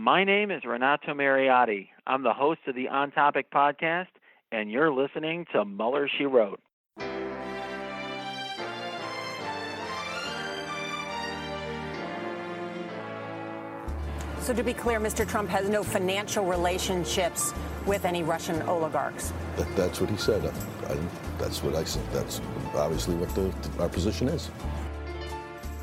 My name is Renato Mariotti. I'm the host of the On Topic podcast, and you're listening to Mueller, She Wrote. So, to be clear, Mr. Trump has no financial relationships with any Russian oligarchs. That, that's what he said. I, I, that's what I said. That's obviously what the, our position is.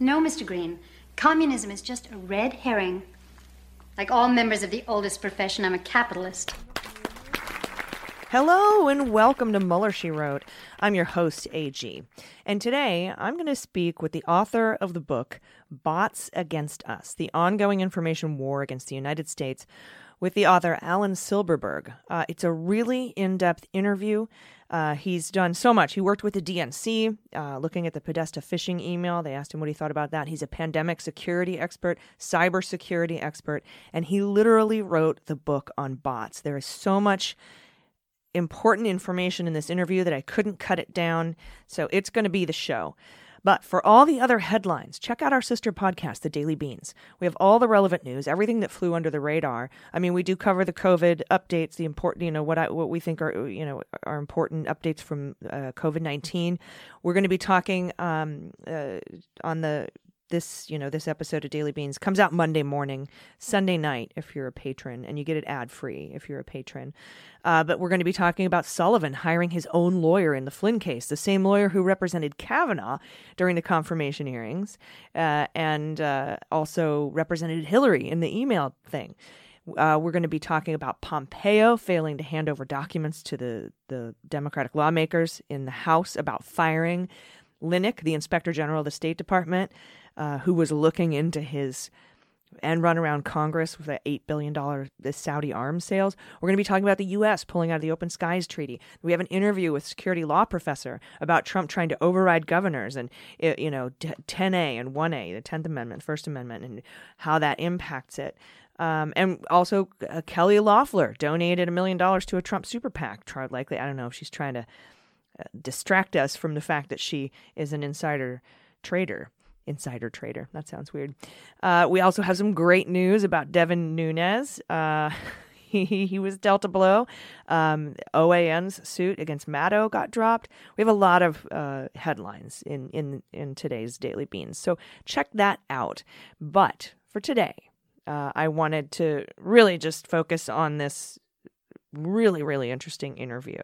No, Mr. Green. Communism is just a red herring. Like all members of the oldest profession, I'm a capitalist. Hello and welcome to Mueller, She Wrote. I'm your host, AG. And today I'm going to speak with the author of the book, Bots Against Us The Ongoing Information War Against the United States, with the author Alan Silberberg. Uh, it's a really in depth interview. Uh, he's done so much. He worked with the DNC, uh, looking at the Podesta phishing email. They asked him what he thought about that. He's a pandemic security expert, cybersecurity expert, and he literally wrote the book on bots. There is so much important information in this interview that I couldn't cut it down, so it's going to be the show. But for all the other headlines, check out our sister podcast, The Daily Beans. We have all the relevant news, everything that flew under the radar. I mean, we do cover the COVID updates, the important, you know, what I, what we think are, you know, are important updates from uh, COVID nineteen. We're going to be talking um, uh, on the this you know this episode of daily beans comes out monday morning sunday night if you're a patron and you get it ad free if you're a patron. Uh, but we're going to be talking about sullivan hiring his own lawyer in the flynn case the same lawyer who represented kavanaugh during the confirmation hearings uh, and uh, also represented hillary in the email thing. Uh, we're going to be talking about Pompeo failing to hand over documents to the, the Democratic lawmakers in the House about firing Linick, the Inspector General of the State Department, uh, who was looking into his and run around Congress with that $8 billion the Saudi arms sales. We're going to be talking about the U.S. pulling out of the Open Skies Treaty. We have an interview with security law professor about Trump trying to override governors and, you know, 10A and 1A, the 10th Amendment, First Amendment, and how that impacts it. Um, and also, uh, Kelly Loeffler donated a million dollars to a Trump super PAC. Tried likely, I don't know if she's trying to uh, distract us from the fact that she is an insider trader insider trader. That sounds weird. Uh, we also have some great news about Devin Nunes. Uh, he, he was dealt a blow. Um, OAN's suit against Maddow got dropped. We have a lot of uh, headlines in, in, in today's Daily Beans. So check that out. But for today, uh, I wanted to really just focus on this really, really interesting interview.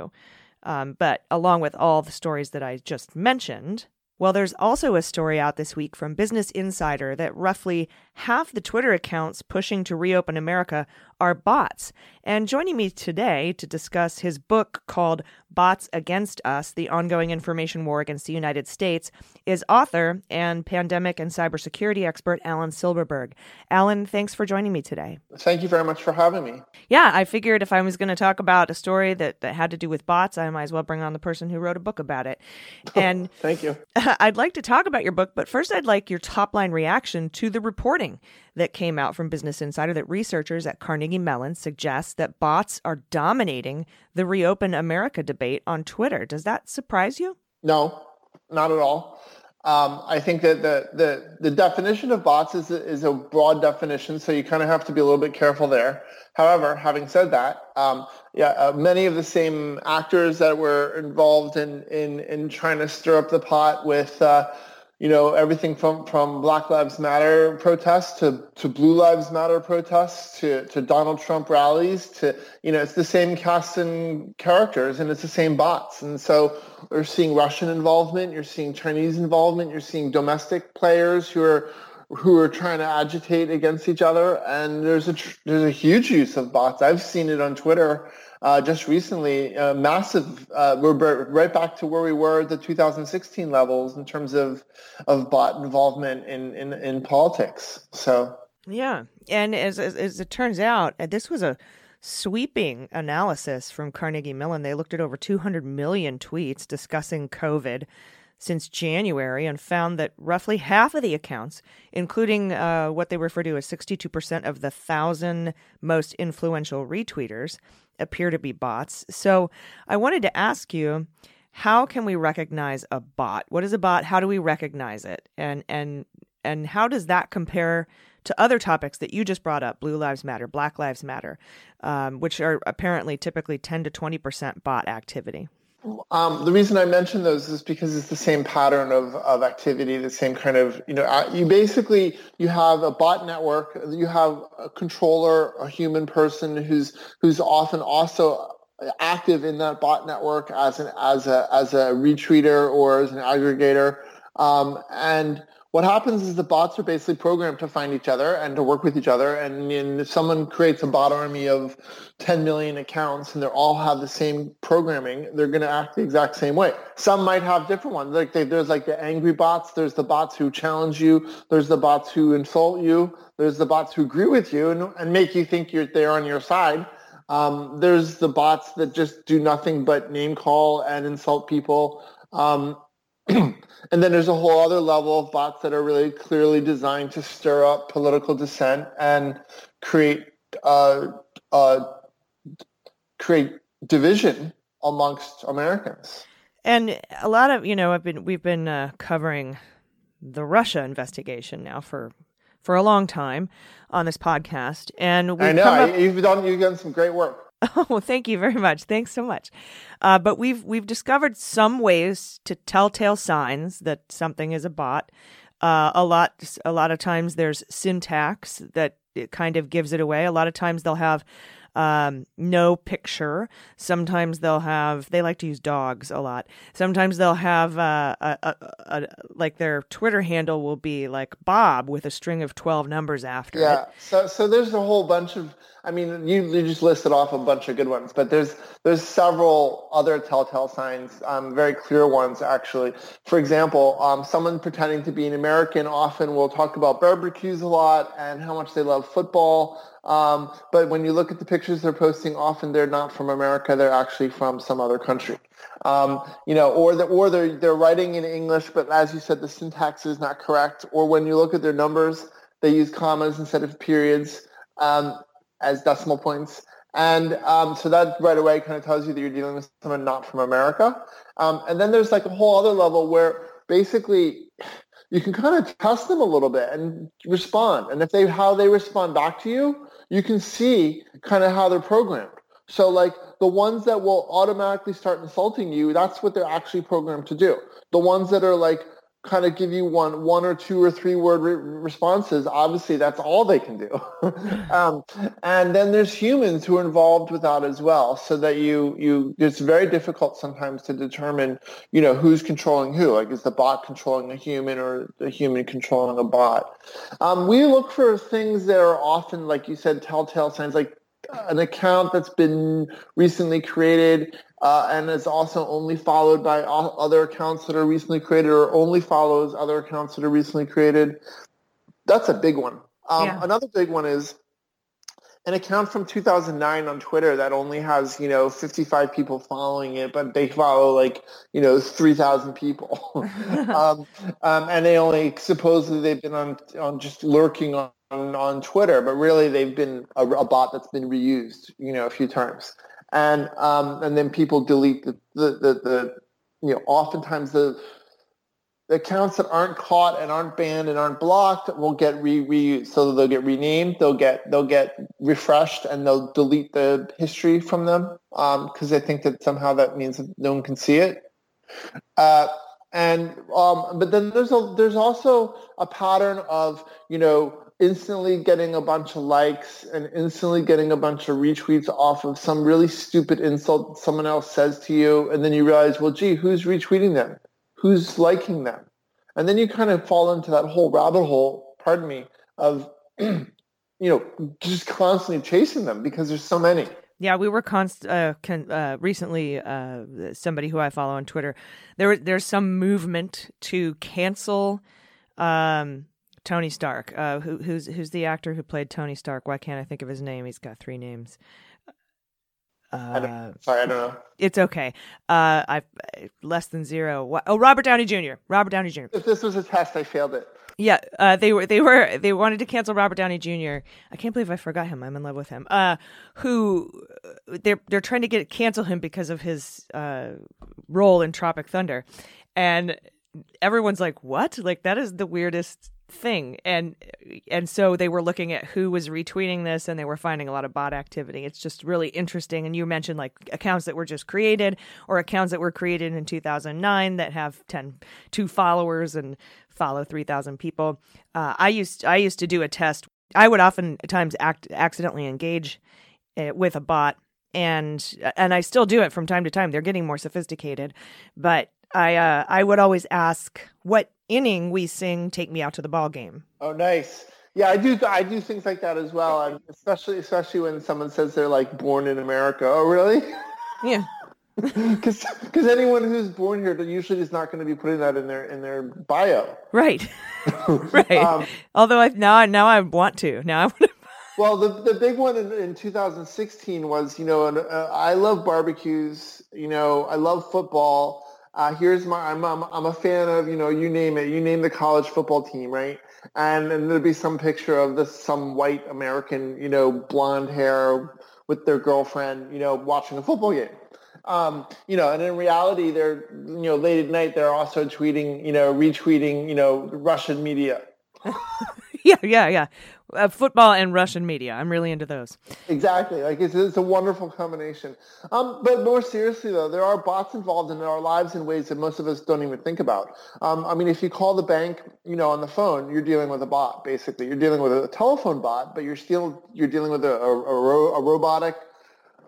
Um, but along with all the stories that I just mentioned, well, there's also a story out this week from Business Insider that roughly half the Twitter accounts pushing to reopen America are bots. And joining me today to discuss his book called Bots Against Us The Ongoing Information War Against the United States is author and pandemic and cybersecurity expert Alan Silberberg. Alan, thanks for joining me today. Thank you very much for having me. Yeah, I figured if I was going to talk about a story that, that had to do with bots, I might as well bring on the person who wrote a book about it. And thank you. I'd like to talk about your book, but first I'd like your top line reaction to the reporting that came out from Business Insider that researchers at Carnegie Mellon suggest that bots are dominating the Reopen America debate on Twitter. Does that surprise you? No, not at all. Um, I think that the, the, the definition of bots is a, is a broad definition, so you kind of have to be a little bit careful there. However, having said that, um, yeah, uh, many of the same actors that were involved in, in, in trying to stir up the pot with uh, you know, everything from, from Black Lives Matter protests to, to Blue Lives Matter protests to, to Donald Trump rallies to, you know, it's the same cast and characters and it's the same bots. And so we're seeing Russian involvement, you're seeing Chinese involvement, you're seeing domestic players who are who are trying to agitate against each other. And there's a, there's a huge use of bots. I've seen it on Twitter uh, just recently, uh, massive. Uh, we're right back to where we were at the 2016 levels in terms of of bot involvement in in, in politics. So Yeah, and as as, as it turns out, this was a sweeping analysis from Carnegie Mellon. They looked at over 200 million tweets discussing COVID since January and found that roughly half of the accounts, including uh, what they refer to as 62% of the thousand most influential retweeters, appear to be bots. So I wanted to ask you how can we recognize a bot? What is a bot? How do we recognize it? And and and how does that compare to other topics that you just brought up Blue Lives Matter, Black Lives Matter, um, which are apparently typically 10 to 20% bot activity? Um, the reason I mention those is because it's the same pattern of, of activity, the same kind of, you know, you basically, you have a bot network, you have a controller, a human person who's, who's often also active in that bot network as an, as a, as a retweeter or as an aggregator. Um, and what happens is the bots are basically programmed to find each other and to work with each other. And, if someone creates a bot army of 10 million accounts and they all have the same programming, they're going to act the exact same way. Some might have different ones. Like they, there's like the angry bots. There's the bots who challenge you. There's the bots who insult you. There's the bots who agree with you and, and make you think you're they're on your side. Um, there's the bots that just do nothing but name call and insult people. Um, and then there's a whole other level of bots that are really clearly designed to stir up political dissent and create uh, uh, create division amongst Americans. And a lot of you know, I've been we've been uh, covering the Russia investigation now for for a long time on this podcast, and I know up... you've done you've done some great work. Oh, thank you very much. Thanks so much. Uh, but we've we've discovered some ways to telltale signs that something is a bot. Uh, a lot a lot of times there's syntax that it kind of gives it away. A lot of times they'll have um, no picture. Sometimes they'll have, they like to use dogs a lot. Sometimes they'll have uh, a, a, a, like their Twitter handle will be like Bob with a string of 12 numbers after yeah. it. So, so there's a whole bunch of, I mean, you, you just listed off a bunch of good ones, but there's there's several other telltale signs, um, very clear ones actually. For example, um, someone pretending to be an American often will talk about barbecues a lot and how much they love football. Um, but when you look at the pictures they're posting, often they're not from America. They're actually from some other country. Um, you know, or the, or they're they're writing in English, but as you said, the syntax is not correct. Or when you look at their numbers, they use commas instead of periods um, as decimal points. And um, so that right away kind of tells you that you're dealing with someone not from America. Um, and then there's like a whole other level where basically you can kind of test them a little bit and respond. And if they how they respond back to you, you can see kind of how they're programmed. So like the ones that will automatically start insulting you, that's what they're actually programmed to do. The ones that are like kind of give you one one or two or three word re- responses obviously that's all they can do. Um, and then there's humans who are involved with that as well so that you you it's very difficult sometimes to determine you know who's controlling who like is the bot controlling a human or the human controlling a bot? Um, we look for things that are often like you said telltale signs like an account that's been recently created uh, and is also only followed by other accounts that are recently created or only follows other accounts that are recently created. That's a big one. Um, yeah. Another big one is an account from 2009 on Twitter that only has, you know, 55 people following it, but they follow like, you know, 3,000 people. um, um, and they only, supposedly they've been on, on just lurking on, on Twitter, but really they've been a, a bot that's been reused, you know, a few times and um, and then people delete the, the, the, the you know oftentimes the the accounts that aren't caught and aren't banned and aren't blocked will get re reused. So they'll get renamed, they'll get they'll get refreshed, and they'll delete the history from them because um, they think that somehow that means that no one can see it. Uh, and um, but then there's a there's also a pattern of you know instantly getting a bunch of likes and instantly getting a bunch of retweets off of some really stupid insult someone else says to you. And then you realize well gee who's retweeting them? Who's liking them? And then you kind of fall into that whole rabbit hole pardon me of you know just constantly chasing them because there's so many. Yeah, we were const uh, con- uh, recently. Uh, somebody who I follow on Twitter, there there's some movement to cancel um, Tony Stark. Uh, who, who's who's the actor who played Tony Stark? Why can't I think of his name? He's got three names. I sorry, I don't know. It's okay. Uh, I less than zero. Oh, Robert Downey Jr. Robert Downey Jr. If this was a test, I failed it. Yeah, uh, they were they were they wanted to cancel Robert Downey Jr. I can't believe I forgot him. I'm in love with him. Uh, who they're they're trying to get cancel him because of his uh, role in Tropic Thunder, and everyone's like, "What? Like that is the weirdest thing." And and so they were looking at who was retweeting this, and they were finding a lot of bot activity. It's just really interesting. And you mentioned like accounts that were just created, or accounts that were created in 2009 that have 10 two followers and follow 3000 people uh, i used i used to do a test i would oftentimes act accidentally engage uh, with a bot and and i still do it from time to time they're getting more sophisticated but i uh, i would always ask what inning we sing take me out to the ball game Oh, nice. Yeah, I do. I do things like that as well, and especially especially when someone says they're like born in America. Oh, really? yeah. Because anyone who's born here usually is not going to be putting that in their in their bio. right right Um, although i now i now i want to now i want to Well, the the big one in, in 2016 was, you know, an, uh, I love barbecues. You know, I love football. Uh, here's my, I'm, I'm I'm a fan of, you know, you name it, you name the college football team, right? And then there'd be some picture of this some white American, you know, blonde hair with their girlfriend, you know, watching a football game. Um, you know, and in reality, they're, you know, late at night, they're also tweeting, you know, retweeting, you know, Russian media. yeah yeah yeah uh, football and russian media i'm really into those Exactly. Like it's, it's a wonderful combination. Um, but more seriously, though, there are bots involved in our lives in ways that most of us don't even think about. Um, I mean, if you call the bank, you know, on the phone, you're dealing with a bot. Basically, you're dealing with a telephone bot, but you're still you're dealing with a, a, a, ro- a robotic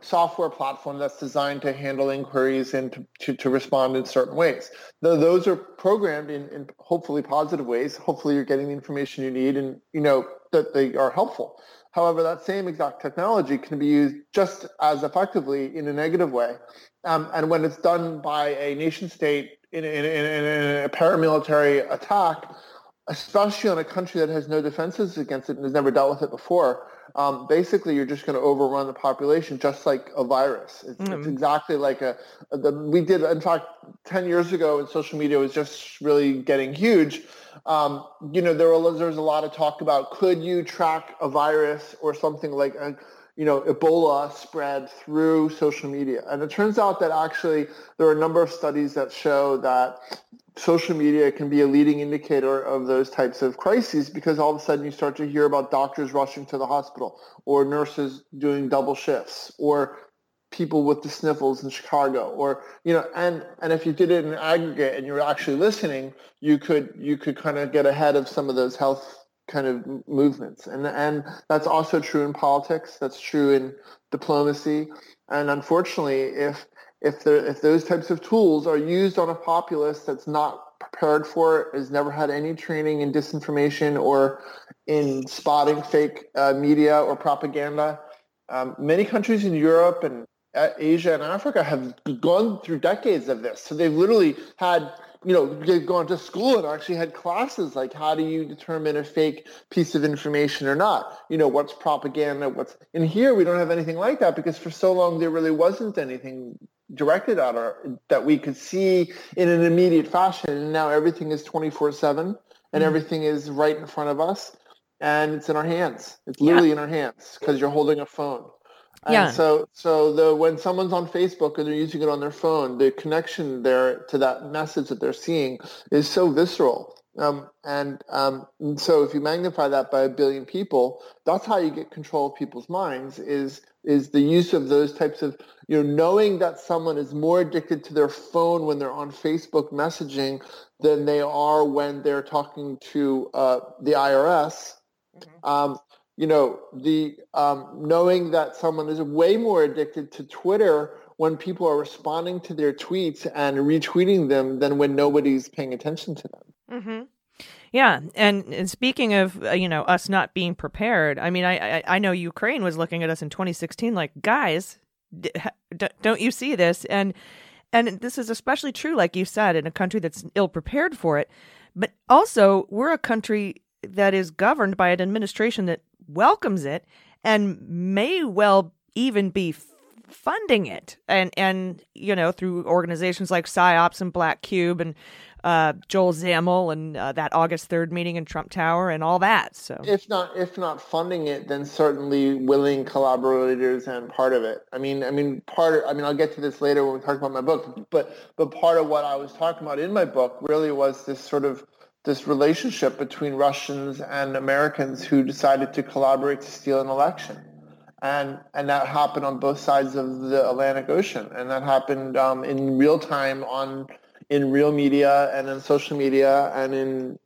software platform that's designed to handle inquiries and to, to, to respond in certain ways. Though those are programmed in, in hopefully positive ways. Hopefully you're getting the information you need and you know that they are helpful. However, that same exact technology can be used just as effectively in a negative way. Um, and when it's done by a nation state in, in, in, in a paramilitary attack, especially on a country that has no defenses against it and has never dealt with it before, um, basically you're just going to overrun the population just like a virus. It's, Mm. it's exactly like a, the, we did, in fact, 10 years ago when social media was just really getting huge, um, you know, there, were, there was a lot of talk about could you track a virus or something like a, you know, Ebola spread through social media. And it turns out that actually there are a number of studies that show that social media can be a leading indicator of those types of crises because all of a sudden you start to hear about doctors rushing to the hospital or nurses doing double shifts or people with the sniffles in Chicago or you know and and if you did it in aggregate and you're actually listening you could you could kind of get ahead of some of those health kind of movements and and that's also true in politics that's true in diplomacy and unfortunately if if there if those types of tools are used on a populace that's not prepared for it has never had any training in disinformation or in spotting fake uh, media or propaganda um, many countries in Europe and uh, Asia and Africa have gone through decades of this. So they've literally had, you know, they've gone to school and actually had classes like how do you determine a fake piece of information or not? You know, what's propaganda? What's in here? We don't have anything like that because for so long there really wasn't anything directed at our that we could see in an immediate fashion. And now everything is 24/7 and mm-hmm. everything is right in front of us and it's in our hands. It's literally in our hands because you're holding a phone. And Yeah. so so the when someone's on Facebook and they're using it on their phone, the connection there to that message that they're seeing is so visceral. Um, and, um, and so if you magnify that by a billion people, that's how you get control of people's minds is is the use of those types of you know knowing that someone is more addicted to their phone when they're on Facebook messaging than they are when they're talking to uh, the IRS. Um, you know, the um, knowing that someone is way more addicted to Twitter when people are responding to their tweets and retweeting them than when nobody's paying attention to them. Mm-hmm. Yeah, and, and speaking of uh, you know us not being prepared, I mean, I, I I know Ukraine was looking at us in 2016 like, guys, d- d- don't you see this? And and this is especially true, like you said, in a country that's ill prepared for it. But also, we're a country that is governed by an administration that welcomes it and may well even be funding it and and you know through organizations like psyops and black cube and uh, Joel Zamel and uh, that August third meeting in Trump Tower and all that. So if not if not funding it, then certainly willing collaborators and part of it. I mean, I mean part. Of, I mean, I'll get to this later when we talk about my book. But but part of what I was talking about in my book really was this sort of this relationship between Russians and Americans who decided to collaborate to steal an election. And, and that happened on both sides of the Atlantic Ocean. And that happened um, in real time on in real media and in social media and in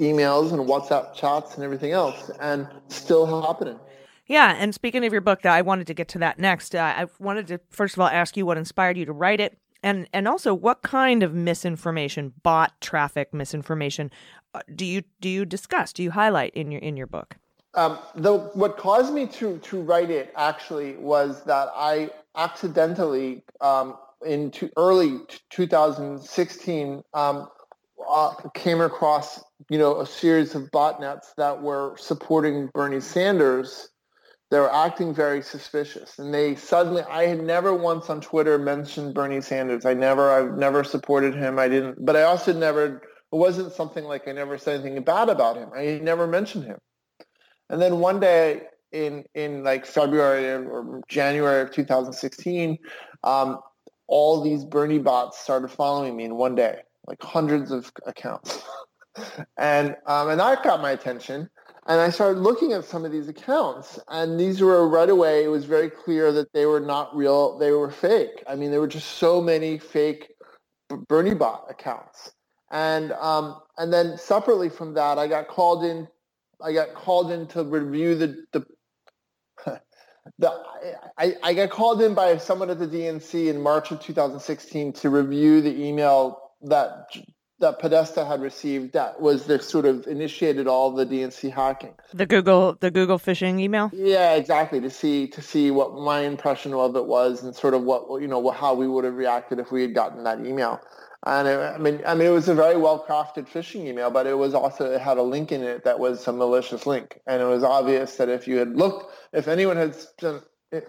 emails and WhatsApp chats and everything else, and still happening. Yeah, and speaking of your book, I wanted to get to that next. Uh, I wanted to first of all ask you what inspired you to write it, and and also what kind of misinformation, bot traffic misinformation, uh, do you do you discuss? Do you highlight in your in your book? Um, the what caused me to to write it actually was that I accidentally um, in to early 2016 um, uh, came across you know a series of botnets that were supporting Bernie Sanders. They were acting very suspicious, and they suddenly. I had never once on Twitter mentioned Bernie Sanders. I never. I've never supported him. I didn't. But I also never. It wasn't something like I never said anything bad about him. I never mentioned him. And then one day in in like February or January of 2016, um, all these Bernie bots started following me in one day, like hundreds of accounts. and um, and that got my attention. And I started looking at some of these accounts, and these were right away. It was very clear that they were not real; they were fake. I mean, there were just so many fake Bernie bot accounts. And um, and then separately from that, I got called in. I got called in to review the the the, I, I got called in by someone at the DNC in March of 2016 to review the email that that Podesta had received that was the sort of initiated all the DNC hacking. The Google the Google phishing email? Yeah, exactly. To see to see what my impression of it was and sort of what you know how we would have reacted if we had gotten that email. And it, I mean, I mean, it was a very well crafted phishing email, but it was also it had a link in it that was a malicious link, and it was obvious that if you had looked, if anyone had done,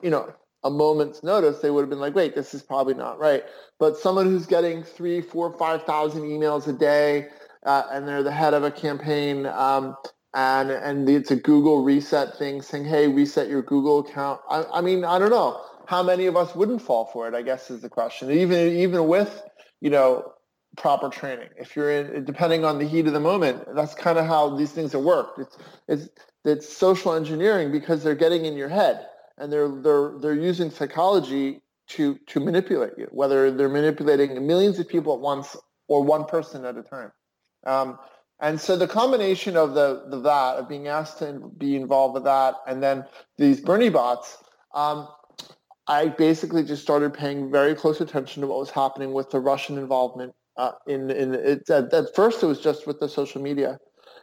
you know, a moment's notice, they would have been like, wait, this is probably not right. But someone who's getting three, four, five thousand emails a day, uh, and they're the head of a campaign, um, and and it's a Google reset thing, saying, hey, reset your Google account. I, I mean, I don't know how many of us wouldn't fall for it. I guess is the question. Even even with you know, proper training. If you're in, depending on the heat of the moment, that's kind of how these things are worked. It's, it's, it's social engineering because they're getting in your head and they're, they're, they're using psychology to, to manipulate you, whether they're manipulating millions of people at once or one person at a time. Um, and so the combination of the, the that, of being asked to be involved with that, and then these Bernie bots, um, I basically just started paying very close attention to what was happening with the Russian involvement. Uh, in in it, at, at first, it was just with the social media,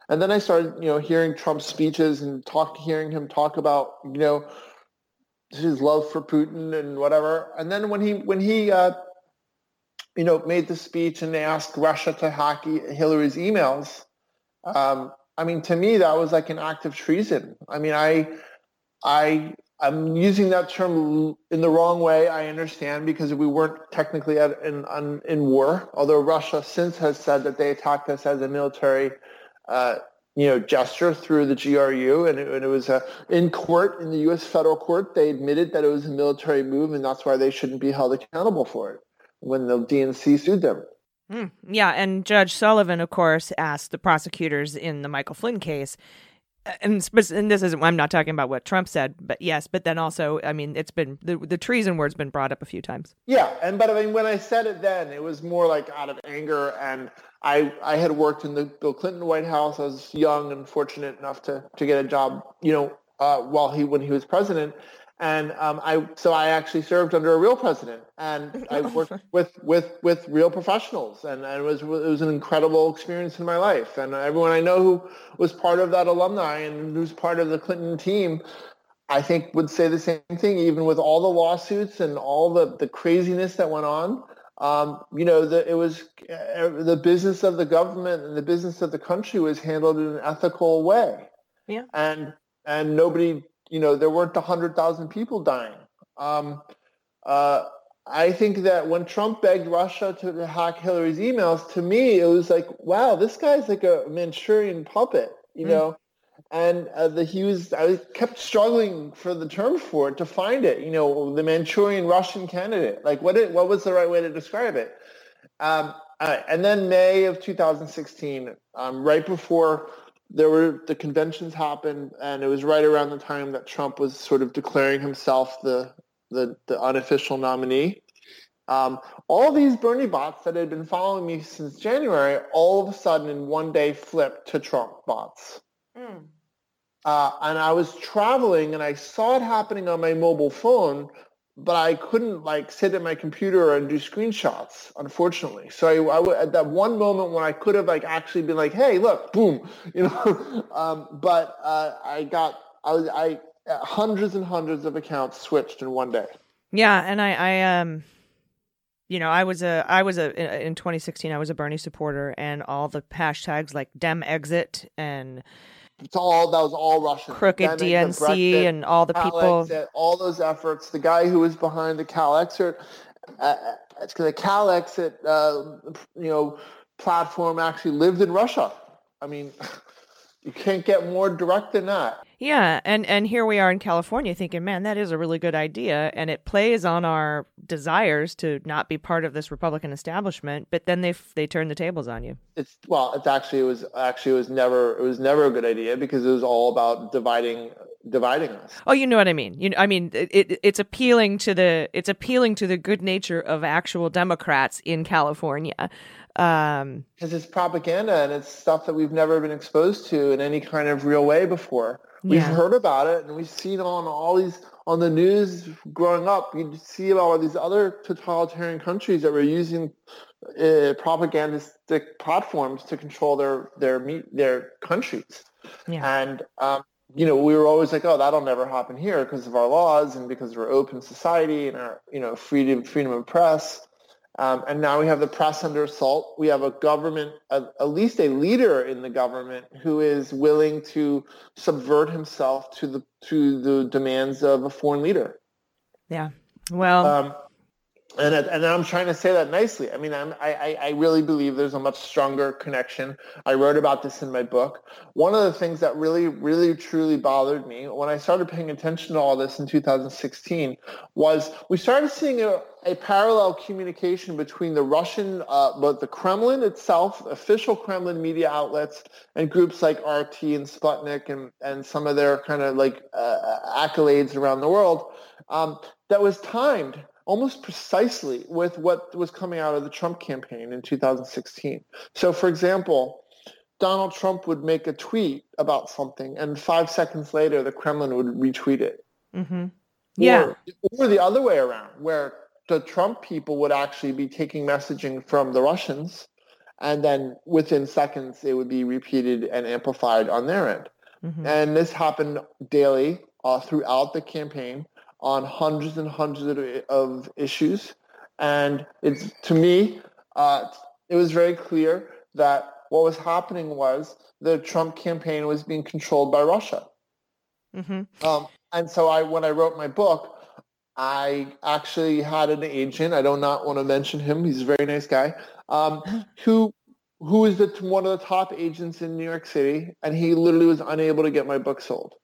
and then I started, you know, hearing Trump's speeches and talk, hearing him talk about, you know, his love for Putin and whatever. And then when he when he uh, you know made the speech and they asked Russia to hack Hillary's emails, um, I mean, to me that was like an act of treason. I mean, I I I'm using that term in the wrong way. I understand because we weren't technically at, in, in war, although Russia since has said that they attacked us as a military, uh, you know, gesture through the GRU, and it, and it was a, in court in the U.S. federal court. They admitted that it was a military move, and that's why they shouldn't be held accountable for it when the DNC sued them. Mm, yeah, and Judge Sullivan, of course, asked the prosecutors in the Michael Flynn case and, and this isn't I'm not talking about what Trump said, but yes, but then also, I mean, it's been the the treason word's been brought up a few times. Yeah, and but I mean, when I said it then, it was more like out of anger, and I I had worked in the Bill Clinton White House. I was young and fortunate enough to to get a job, you know, uh, while he when he was president, and um, I so I actually served under a real president, and I worked with with with real professionals, and, and, it was it was an incredible experience in my life. And everyone I know who was part of that alumni and who's part of the Clinton team, I think would say the same thing. Even with all the lawsuits and all the the craziness that went on, um, you know, the, it was uh, the business of the government and the business of the country was handled in an ethical way. Yeah. And and nobody, you know, there weren't a hundred thousand people dying. Um, uh, I think that when Trump begged Russia to hack Hillary's emails, to me it was like, wow, this guy's like a Manchurian puppet, you mm. know. And uh, the he was I kept struggling for the term for it to find it, you know, the Manchurian Russian candidate. Like, what what was the right way to describe it? Um, and then May of 2016, um, right before there were the conventions happened, and it was right around the time that Trump was sort of declaring himself the the, the unofficial nominee. Um, all these Bernie bots that had been following me since January, all of a sudden in one day flipped to Trump bots. Mm. Uh, and I was traveling and I saw it happening on my mobile phone, but I couldn't like sit at my computer and do screenshots, unfortunately. So I, I at that one moment when I could have like actually been like, hey, look, boom, you know. um, but uh, I got I was I hundreds and hundreds of accounts switched in one day. Yeah, and I, I um, you know, I was a, I was a in 2016, I was a Bernie supporter, and all the hashtags like Dem exit and it's all that was all Russian. Crooked DNC Brexit, and all the people, exit, all those efforts. The guy who was behind the Calexit, uh, it's uh, the Calexit, uh, you know, platform actually lived in Russia. I mean, you can't get more direct than that. Yeah, and and here we are in California thinking, man, that is a really good idea and it plays on our desires to not be part of this Republican establishment, but then they they turn the tables on you. It's well, it's actually it was actually it was never it was never a good idea because it was all about dividing dividing us. Oh, you know what I mean. You know, I mean it, it it's appealing to the it's appealing to the good nature of actual Democrats in California. Um, because it's propaganda and it's stuff that we've never been exposed to in any kind of real way before. We've heard about it and we've seen on all these on the news growing up. You see about all these other totalitarian countries that were using uh, propagandistic platforms to control their their their countries. Yeah. And um, you know, we were always like, oh, that'll never happen here because of our laws and because we're open society and our you know freedom freedom of press. Um, and now we have the press under assault. We have a government, a, at least a leader in the government, who is willing to subvert himself to the to the demands of a foreign leader. Yeah. Well. Um, and and I'm trying to say that nicely. I mean, I'm, I I really believe there's a much stronger connection. I wrote about this in my book. One of the things that really, really, truly bothered me when I started paying attention to all this in 2016 was we started seeing a, a parallel communication between the Russian, uh, but the Kremlin itself, official Kremlin media outlets, and groups like RT and Sputnik and and some of their kind of like uh, accolades around the world um, that was timed almost precisely with what was coming out of the Trump campaign in 2016. So, for example, Donald Trump would make a tweet about something, and five seconds later, the Kremlin would retweet it. Mm-hmm. Yeah. Or, or the other way around, where the Trump people would actually be taking messaging from the Russians, and then within seconds, it would be repeated and amplified on their end. Mm-hmm. And this happened daily uh, throughout the campaign on hundreds and hundreds of, of issues. And it's to me, uh, it was very clear that what was happening was the Trump campaign was being controlled by Russia. Mm-hmm. Um, and so I, when I wrote my book, I actually had an agent. I do not want to mention him. He's a very nice guy. Um, who who is the, one of the top agents in New York City, and he literally was unable to get my book sold.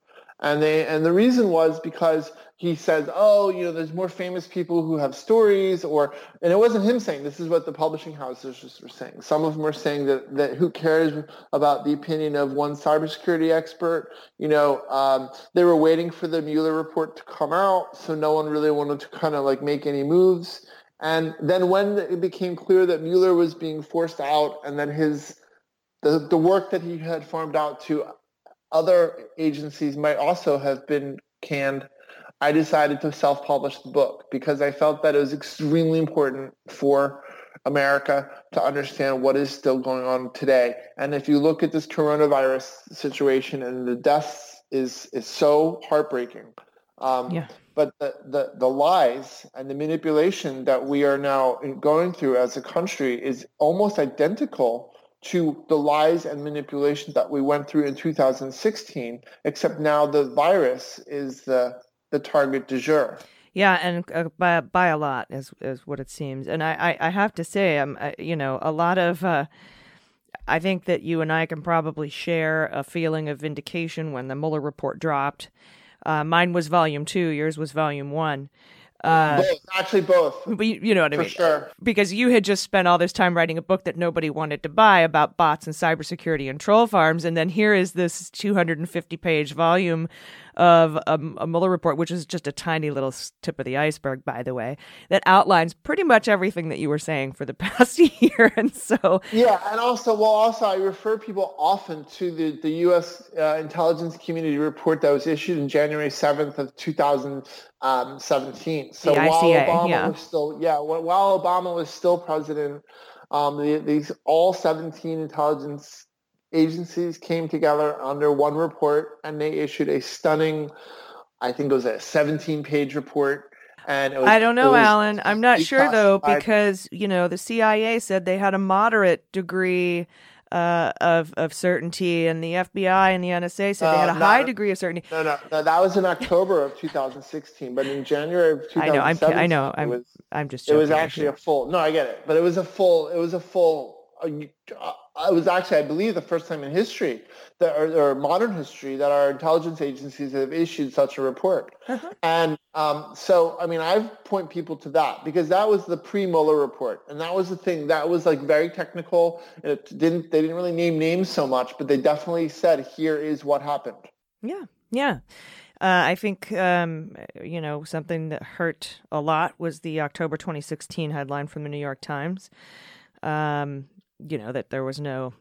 And they and the reason was because he says, oh, you know, there's more famous people who have stories, or and it wasn't him saying this is what the publishing houses were saying. Some of them were saying that that who cares about the opinion of one cybersecurity expert? You know, um, they were waiting for the Mueller report to come out, so no one really wanted to kind of like make any moves. And then when it became clear that Mueller was being forced out, and then his the, the work that he had farmed out to other agencies might also have been canned, I decided to self-publish the book because I felt that it was extremely important for America to understand what is still going on today. And if you look at this coronavirus situation and the deaths is is so heartbreaking. Um, yeah. But the, the, the lies and the manipulation that we are now going through as a country is almost identical to the lies and manipulation that we went through in 2016, except now the virus is the, the target du jour. Yeah, and uh, by by a lot is is what it seems. And I I, I have to say, um, uh, you know, a lot of. Uh, I think that you and I can probably share a feeling of vindication when the Mueller report dropped. Uh, mine was volume two, yours was volume one. Uh, both, actually, both. But you, you know what I For mean? sure. Because you had just spent all this time writing a book that nobody wanted to buy about bots and cybersecurity and troll farms, and then here is this 250 page volume of a, a Mueller report, which is just a tiny little tip of the iceberg, by the way, that outlines pretty much everything that you were saying for the past year. And so, yeah, and also, well, also, I refer people often to the the U.S. Uh, intelligence community report that was issued in January 7th of 2017. So The while ICA, Obama yeah. was still, yeah, while Obama was still president, um, the, these all 17 intelligence agencies came together under one report and they issued a stunning, I think it was a 17 page report. And it was, I don't know, Alan. I'm not sure though, because you know the CIA said they had a moderate degree uh, of of certainty, and the FBI and the NSA said they had Uh, a no, high degree of certainty. No, no, no, that was in October of 2016, but in January of I know, I'm, 2017, I know, I'm, was I'm just. it was actually a full. No, I get it, but it was a full. It was a full. Uh, uh, it was actually, I believe, the first time in history that, or, or modern history, that our intelligence agencies have issued such a report. Uh-huh. And um, so, I mean, I point people to that because that was the pre-Mueller report, and that was the thing that was like very technical, and it didn't. They didn't really name names so much, but they definitely said, "Here is what happened." Yeah, yeah. Uh, I think um, you know something that hurt a lot was the October 2016 headline from the New York Times. Um, you know that there was no,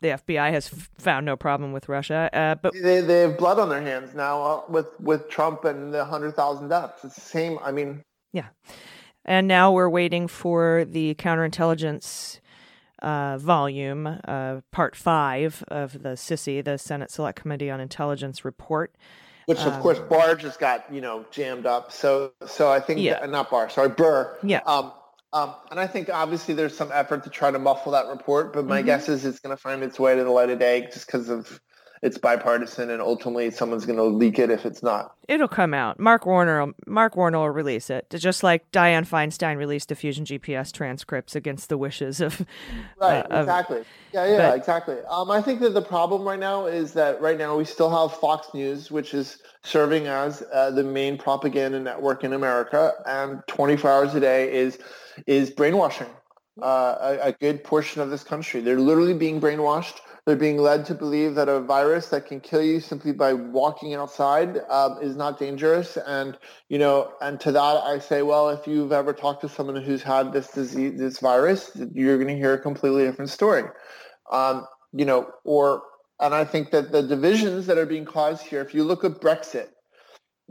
the FBI has f- found no problem with Russia, uh, but they, they have blood on their hands now uh, with with Trump and the hundred thousand deaths. It's the same. I mean, Yeah. And now we're waiting for the counterintelligence uh, volume, uh, part five of the SISI, the Senate Select Committee on Intelligence report. which of Um, course Barr just got you know jammed up. So so I think Yeah. that, not Barr, sorry Burr. Yeah. Um, um, and I think obviously there's some effort to try to muffle that report, but my Mhm. guess is it's going to find its way to the light of day just because of it's bipartisan and ultimately someone's going to leak it if it's not. It'll come out. Mark Warner, Mark Warner will release it, just like Dianne Feinstein released the Fusion GPS transcripts against the wishes of. Right, uh, of- exactly. Yeah, yeah, but- exactly. Um, I think that the problem right now is that right now we still have Fox News, which is serving as uh, the main propaganda network in America, and 24 hours a day is is brainwashing uh, a, a good portion of this country. They're literally being brainwashed. They're being led to believe that a virus that can kill you simply by walking outside um, is not dangerous. And you know, and to that I say, well, if you've ever talked to someone who's had this disease, this virus, you're going to hear a completely different story. Um, you know, or and I think that the divisions that are being caused here, if you look at Brexit,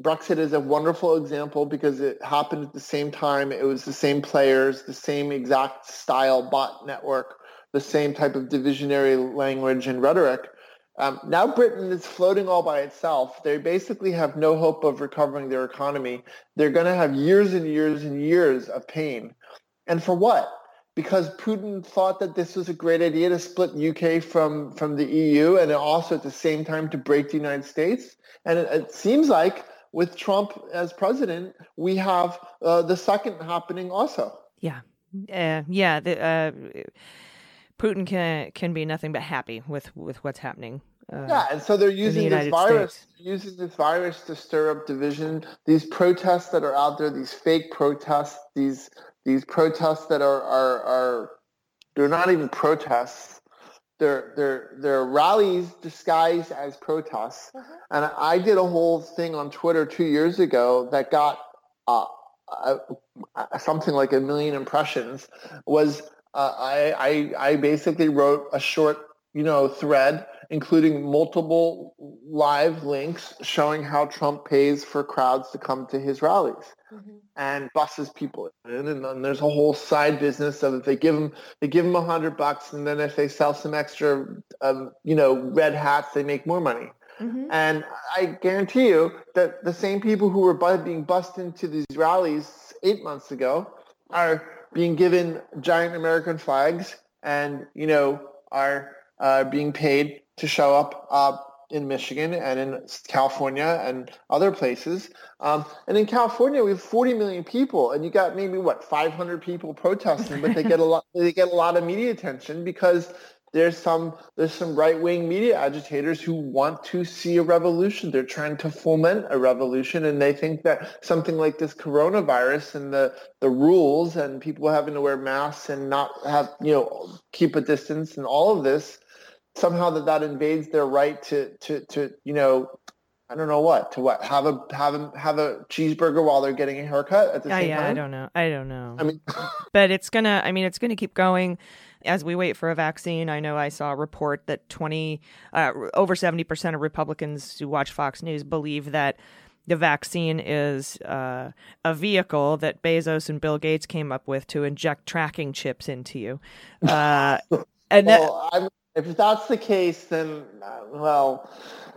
Brexit is a wonderful example because it happened at the same time. It was the same players, the same exact style bot network, the same type of divisionary language and rhetoric. Um, now Britain is floating all by itself. They basically have no hope of recovering their economy. They're going to have years and years and years of pain. And for what? Because Putin thought that this was a great idea to split UK from, from the EU and also at the same time to break the United States. And it, it seems like with Trump as president, we have uh, the second happening also. Yeah, uh, yeah. The, uh, Putin can can be nothing but happy with with what's happening. Uh, Yeah, and so they're using this virus, using this virus to stir up division. These protests that are out there, these fake protests, these these protests that are are, are they're not even protests. They're they're they're rallies disguised as protests. And I did a whole thing on Twitter two years ago that got uh, uh, uh, something like a million impressions. Was uh, I, I I basically wrote a short you know thread including multiple live links showing how Trump pays for crowds to come to his rallies and buses people in and then there's a whole side business of if they give them they give them a hundred bucks and then if they sell some extra um, you know red hats they make more money Mm-hmm. And I guarantee you that the same people who were being bussed into these rallies eight months ago are being given giant American flags and, you know, are uh, being paid to show up uh, in Michigan and in California and other places. Um, and in California, we have 40 million people, and you got maybe what 500 people protesting, but they get a lot. They get a lot of media attention because there's some there's some right wing media agitators who want to see a revolution. They're trying to foment a revolution, and they think that something like this coronavirus and the the rules and people having to wear masks and not have you know keep a distance and all of this somehow that that invades their right to to to you know I don't know what to what have a have a have a cheeseburger while they're getting a haircut at the same yeah, time. I don't know. I don't know. I mean, but it's gonna. I mean, it's gonna keep going as we wait for a vaccine. I know I saw a report that twenty uh, over seventy percent of Republicans who watch Fox News believe that the vaccine is uh, a vehicle that Bezos and Bill Gates came up with to inject tracking chips into you. Uh, and well, that, if that's the case, then uh, well,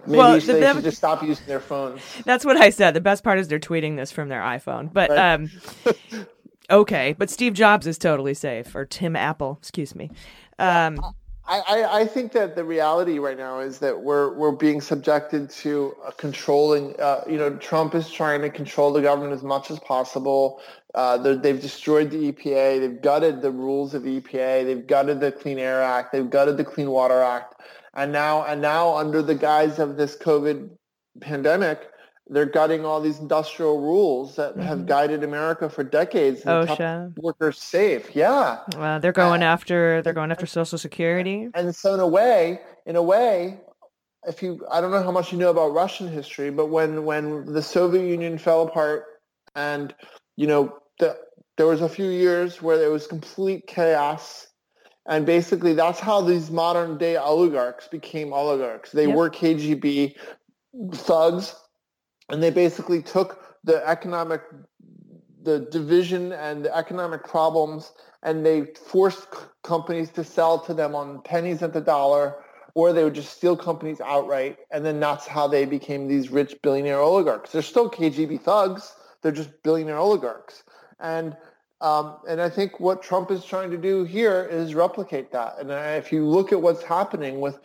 maybe Well, they the- should just stop using their phones. That's what I said. The best part is they're tweeting this from their iPhone. But Right. um okay, but Steve Jobs is totally safe or Tim Apple, excuse me. Um I, I, think that the reality right now is that we're we're being subjected to a controlling. Uh, you know, Trump is trying to control the government as much as possible. Uh, they've destroyed the EPA. They've gutted the rules of EPA. They've gutted the Clean Air Act. They've gutted the Clean Water Act. And now and now under the guise of this COVID pandemic, they're gutting all these industrial rules that have guided America for decades. and OSHA. workers safe. Yeah. uh, they're going after they're going after social security. And so in a way, in a way, if you I don't know how much you know about Russian history, but when when the Soviet Union fell apart and you know the, there was a few years where there was complete chaos and basically that's how these modern day oligarchs became oligarchs. They Yep. were KGB thugs and they basically took the economic the division and the economic problems and they forced c- companies to sell to them on pennies at the dollar or they would just steal companies outright and then that's how they became these rich billionaire oligarchs they're still kgb thugs they're just billionaire oligarchs and um, and I think what Trump is trying to do here is replicate that. And uh, if you look at what's happening with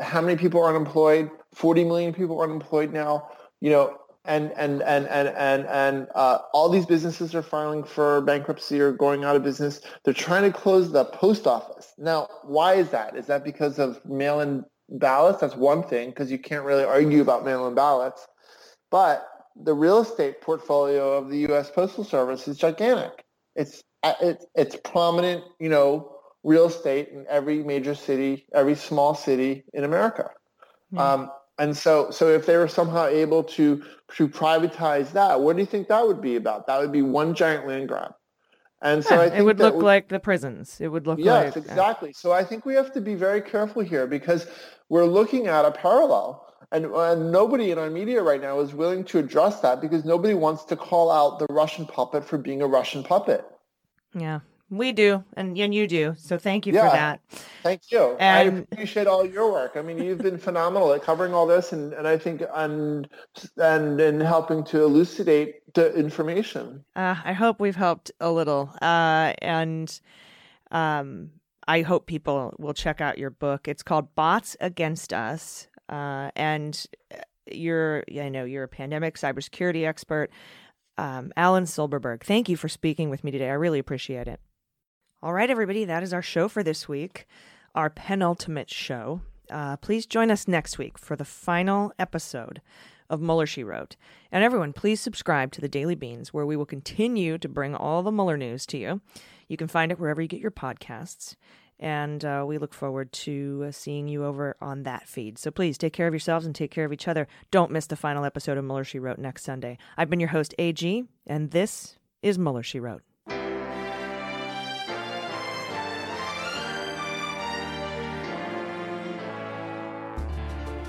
how many people are unemployed, 40 million people are unemployed now, you know, and and and and and and uh, all these businesses are filing for bankruptcy or going out of business. They're trying to close the post office. Now, why is that? Is that because of mail-in ballots? That's one thing because you can't really argue about mail-in ballots. But the real estate portfolio of the U.S. Postal Service is gigantic. It's it's it's prominent, you know, real estate in every major city, every small city in America. Um, and so, so if they were somehow able to to privatize that, what do you think that would be about? That would be one giant land grab. And so Yeah, I think it would look like the prisons. It would look Yes, like exactly. So I think we have to be very careful here because we're looking at a parallel. And, and nobody in our media right now is willing to address that because nobody wants to call out the Russian puppet for being a Russian puppet. Yeah, we do, and and you do. So thank you Yeah. for that. Thank you. And- I appreciate all your work. I mean, you've been phenomenal at covering all this, and, and I think and and in helping to elucidate the information. Uh, I hope we've helped a little, uh, and um, I hope people will check out your book. It's called "Bots Against Us," uh, and you're, I know you're a pandemic cybersecurity expert, um, Alan Silberberg. Thank you for speaking with me today. I really appreciate it. All right, everybody, that is our show for this week, our penultimate show. Uh, please join us next week for the final episode of Mueller She Wrote. And everyone, please subscribe to the Daily Beans, where we will continue to bring all the Mueller news to you. You can find it wherever you get your podcasts. And uh, we look forward to uh, seeing you over on that feed. So please take care of yourselves and take care of each other. Don't miss the final episode of Mueller She Wrote next Sunday. I've been your host, AG, and this is Mueller She Wrote.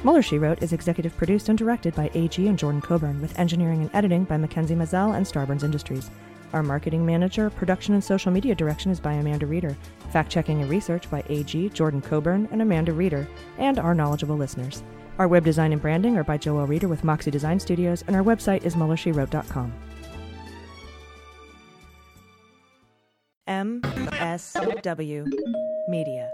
Mueller She Wrote is executive produced and directed by AG and Jordan Coburn, with engineering and editing by Mackenzie Mazzell and Starburns Industries. Our marketing manager, production, and social media direction is by Amanda Reeder. Fact checking and research by AG, Jordan Coburn, and Amanda Reeder, and our knowledgeable listeners. Our web design and branding are by Joel Reeder with Moxie Design Studios, and our website is MuellerSheWrote.com. MSW Media.